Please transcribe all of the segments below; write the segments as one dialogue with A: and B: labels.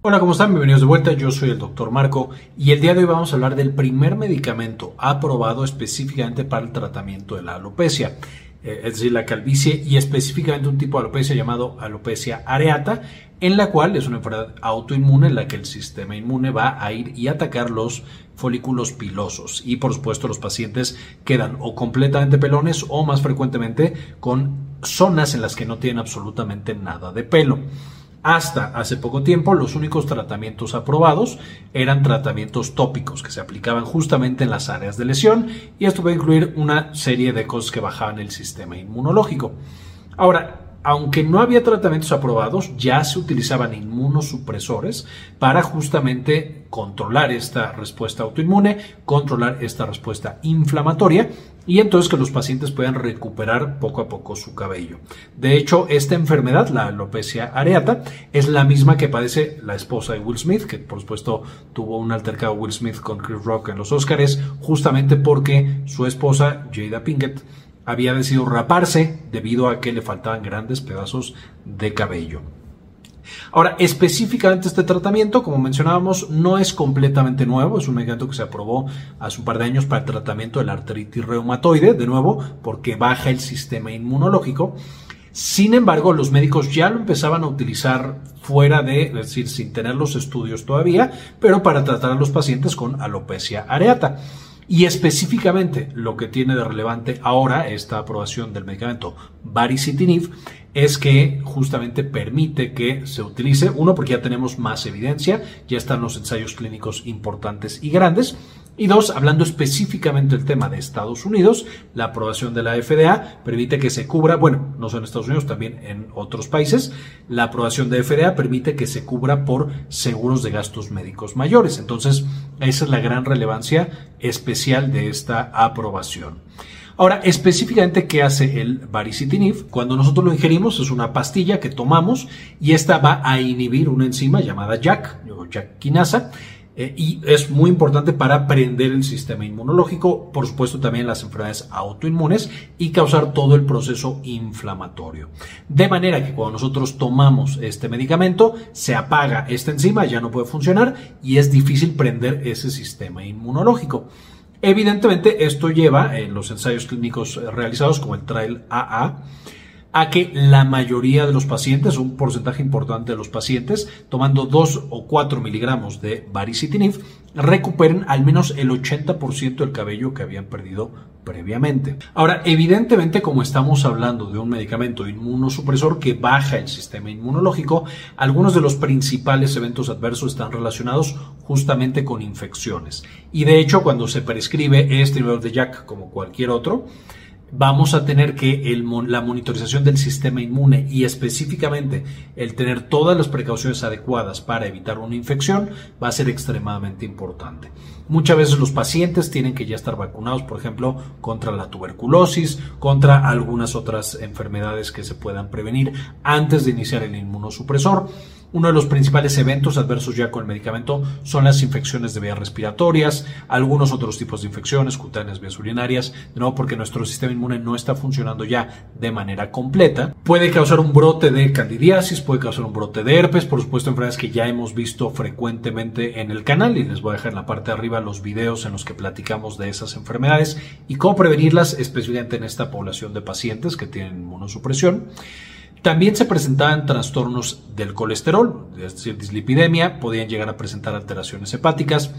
A: Hola, ¿cómo están? Bienvenidos de vuelta. Yo soy el doctor Marco y el día de hoy vamos a hablar del primer medicamento aprobado específicamente para el tratamiento de la alopecia, eh, es decir, la calvicie y específicamente un tipo de alopecia llamado alopecia areata, en la cual es una enfermedad autoinmune en la que el sistema inmune va a ir y atacar los folículos pilosos y por supuesto los pacientes quedan o completamente pelones o más frecuentemente con zonas en las que no tienen absolutamente nada de pelo. Hasta hace poco tiempo los únicos tratamientos aprobados eran tratamientos tópicos que se aplicaban justamente en las áreas de lesión y esto puede incluir una serie de cosas que bajaban el sistema inmunológico. Ahora, aunque no había tratamientos aprobados, ya se utilizaban inmunosupresores para justamente controlar esta respuesta autoinmune, controlar esta respuesta inflamatoria y entonces que los pacientes puedan recuperar poco a poco su cabello. De hecho, esta enfermedad, la alopecia areata, es la misma que padece la esposa de Will Smith, que por supuesto tuvo un altercado Will Smith con Chris Rock en los Oscars, justamente porque su esposa, Jada Pinkett, había decidido raparse debido a que le faltaban grandes pedazos de cabello. Ahora, específicamente este tratamiento, como mencionábamos, no es completamente nuevo, es un medicamento que se aprobó hace un par de años para el tratamiento de la artritis reumatoide, de nuevo, porque baja el sistema inmunológico. Sin embargo, los médicos ya lo empezaban a utilizar fuera de, es decir, sin tener los estudios todavía, pero para tratar a los pacientes con alopecia areata. Y específicamente lo que tiene de relevante ahora esta aprobación del medicamento baricitinib es que justamente permite que se utilice, uno porque ya tenemos más evidencia, ya están los ensayos clínicos importantes y grandes, y dos, hablando específicamente del tema de Estados Unidos, la aprobación de la FDA permite que se cubra, bueno, no solo en Estados Unidos, también en otros países, la aprobación de FDA permite que se cubra por seguros de gastos médicos mayores. Entonces, esa es la gran relevancia especial de esta aprobación. Ahora, específicamente, ¿qué hace el baricitinib? Cuando nosotros lo ingerimos, es una pastilla que tomamos y esta va a inhibir una enzima llamada JAK, o JAK quinasa, eh, y es muy importante para prender el sistema inmunológico, por supuesto también las enfermedades autoinmunes y causar todo el proceso inflamatorio. De manera que cuando nosotros tomamos este medicamento, se apaga esta enzima, ya no puede funcionar y es difícil prender ese sistema inmunológico. Evidentemente, esto lleva en los ensayos clínicos realizados como el Trial AA a que la mayoría de los pacientes, un porcentaje importante de los pacientes, tomando 2 o 4 miligramos de baricitinib, recuperen al menos el 80% del cabello que habían perdido previamente. Ahora, evidentemente, como estamos hablando de un medicamento inmunosupresor que baja el sistema inmunológico, algunos de los principales eventos adversos están relacionados justamente con infecciones. Y de hecho, cuando se prescribe este nivel de JAK como cualquier otro, vamos a tener que la monitorización del sistema inmune y específicamente el tener todas las precauciones adecuadas para evitar una infección va a ser extremadamente importante. Muchas veces los pacientes tienen que ya estar vacunados, por ejemplo, contra la tuberculosis, contra algunas otras enfermedades que se puedan prevenir antes de iniciar el inmunosupresor. Uno de los principales eventos adversos ya con el medicamento son las infecciones de vías respiratorias, algunos otros tipos de infecciones, cutáneas, vías urinarias, de nuevo porque nuestro sistema inmune no está funcionando ya de manera completa. Puede causar un brote de candidiasis, puede causar un brote de herpes, por supuesto enfermedades que ya hemos visto frecuentemente en el canal y les voy a dejar en la parte de arriba los videos en los que platicamos de esas enfermedades y cómo prevenirlas especialmente en esta población de pacientes que tienen inmunosupresión. También se presentaban trastornos del colesterol, es decir, dislipidemia, podían llegar a presentar alteraciones hepáticas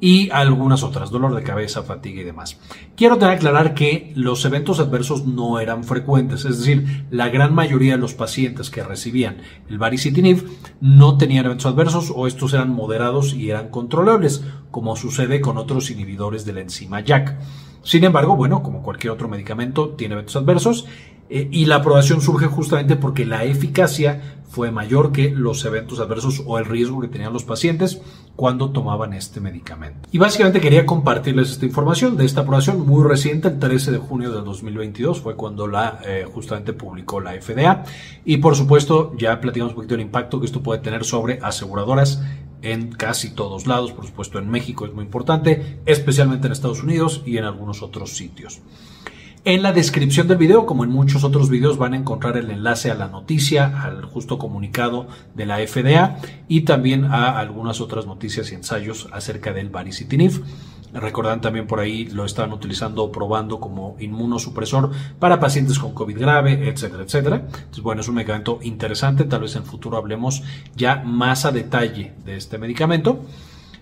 A: y algunas otras, dolor de cabeza, fatiga y demás. Quiero tener aclarar que los eventos adversos no eran frecuentes, es decir, la gran mayoría de los pacientes que recibían el baricitinib no tenían eventos adversos o estos eran moderados y eran controlables, como sucede con otros inhibidores de la enzima JAK. Sin embargo, bueno, como cualquier otro medicamento, tiene eventos adversos eh, y la aprobación surge justamente porque la eficacia fue mayor que los eventos adversos o el riesgo que tenían los pacientes cuando tomaban este medicamento. Y básicamente quería compartirles esta información de esta aprobación muy reciente, el 13 de junio del 2022 fue cuando la eh, justamente publicó la FDA y por supuesto ya platicamos un poquito del impacto que esto puede tener sobre aseguradoras en casi todos lados, por supuesto en México es muy importante, especialmente en Estados Unidos y en algunos otros sitios. En la descripción del video, como en muchos otros videos, van a encontrar el enlace a la noticia, al justo comunicado de la FDA y también a algunas otras noticias y ensayos acerca del baricitinib. Recordan también por ahí lo estaban utilizando o probando como inmunosupresor para pacientes con COVID grave, etcétera, etcétera. Entonces, bueno, es un medicamento interesante. Tal vez en el futuro hablemos ya más a detalle de este medicamento.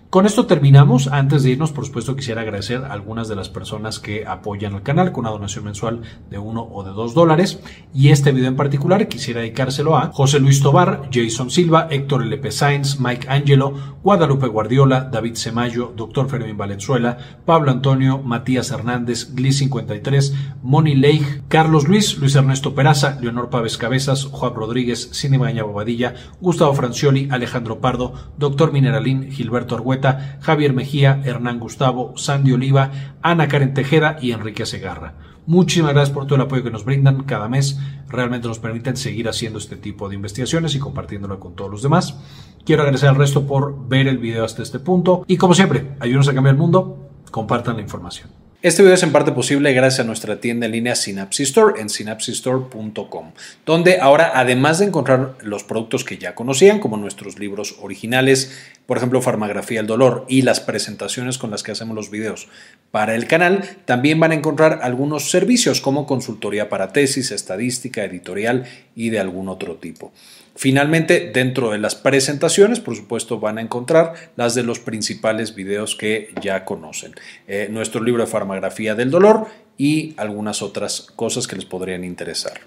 A: Con esto terminamos. Antes de irnos, por supuesto, quisiera agradecer a algunas de las personas que apoyan al canal con una donación mensual de uno o de dos dólares. Y este video en particular quisiera dedicárselo a José Luis Tobar, Jason Silva, Héctor L.P. Sainz, Mike Angelo, Guadalupe Guardiola, David Semayo, Dr. Fermín Valenzuela, Pablo Antonio, Matías Hernández, Gli53, Moni Leigh, Carlos Luis, Luis Ernesto Peraza, Leonor Pávez Cabezas, Juan Rodríguez, Cine Bobadilla, Gustavo Francioli, Alejandro Pardo, Dr. Mineralín, Gilberto Javier Mejía, Hernán Gustavo, Sandy Oliva, Ana Karen Tejeda y Enrique Segarra. Muchísimas gracias por todo el apoyo que nos brindan cada mes. Realmente nos permiten seguir haciendo este tipo de investigaciones y compartiéndolo con todos los demás. Quiero agradecer al resto por ver el video hasta este punto. Y como siempre, ayúdenos a cambiar el mundo. Compartan la información. Este video es en parte posible gracias a nuestra tienda en línea Synapsis Store en synapsistore.com, donde ahora además de encontrar los productos que ya conocían, como nuestros libros originales, por ejemplo Farmagrafía del Dolor y las presentaciones con las que hacemos los videos para el canal, también van a encontrar algunos servicios como consultoría para tesis, estadística, editorial y de algún otro tipo. Finalmente, dentro de las presentaciones, por supuesto, van a encontrar las de los principales videos que ya conocen. Eh, nuestro libro de farmagrafía del dolor y algunas otras cosas que les podrían interesar.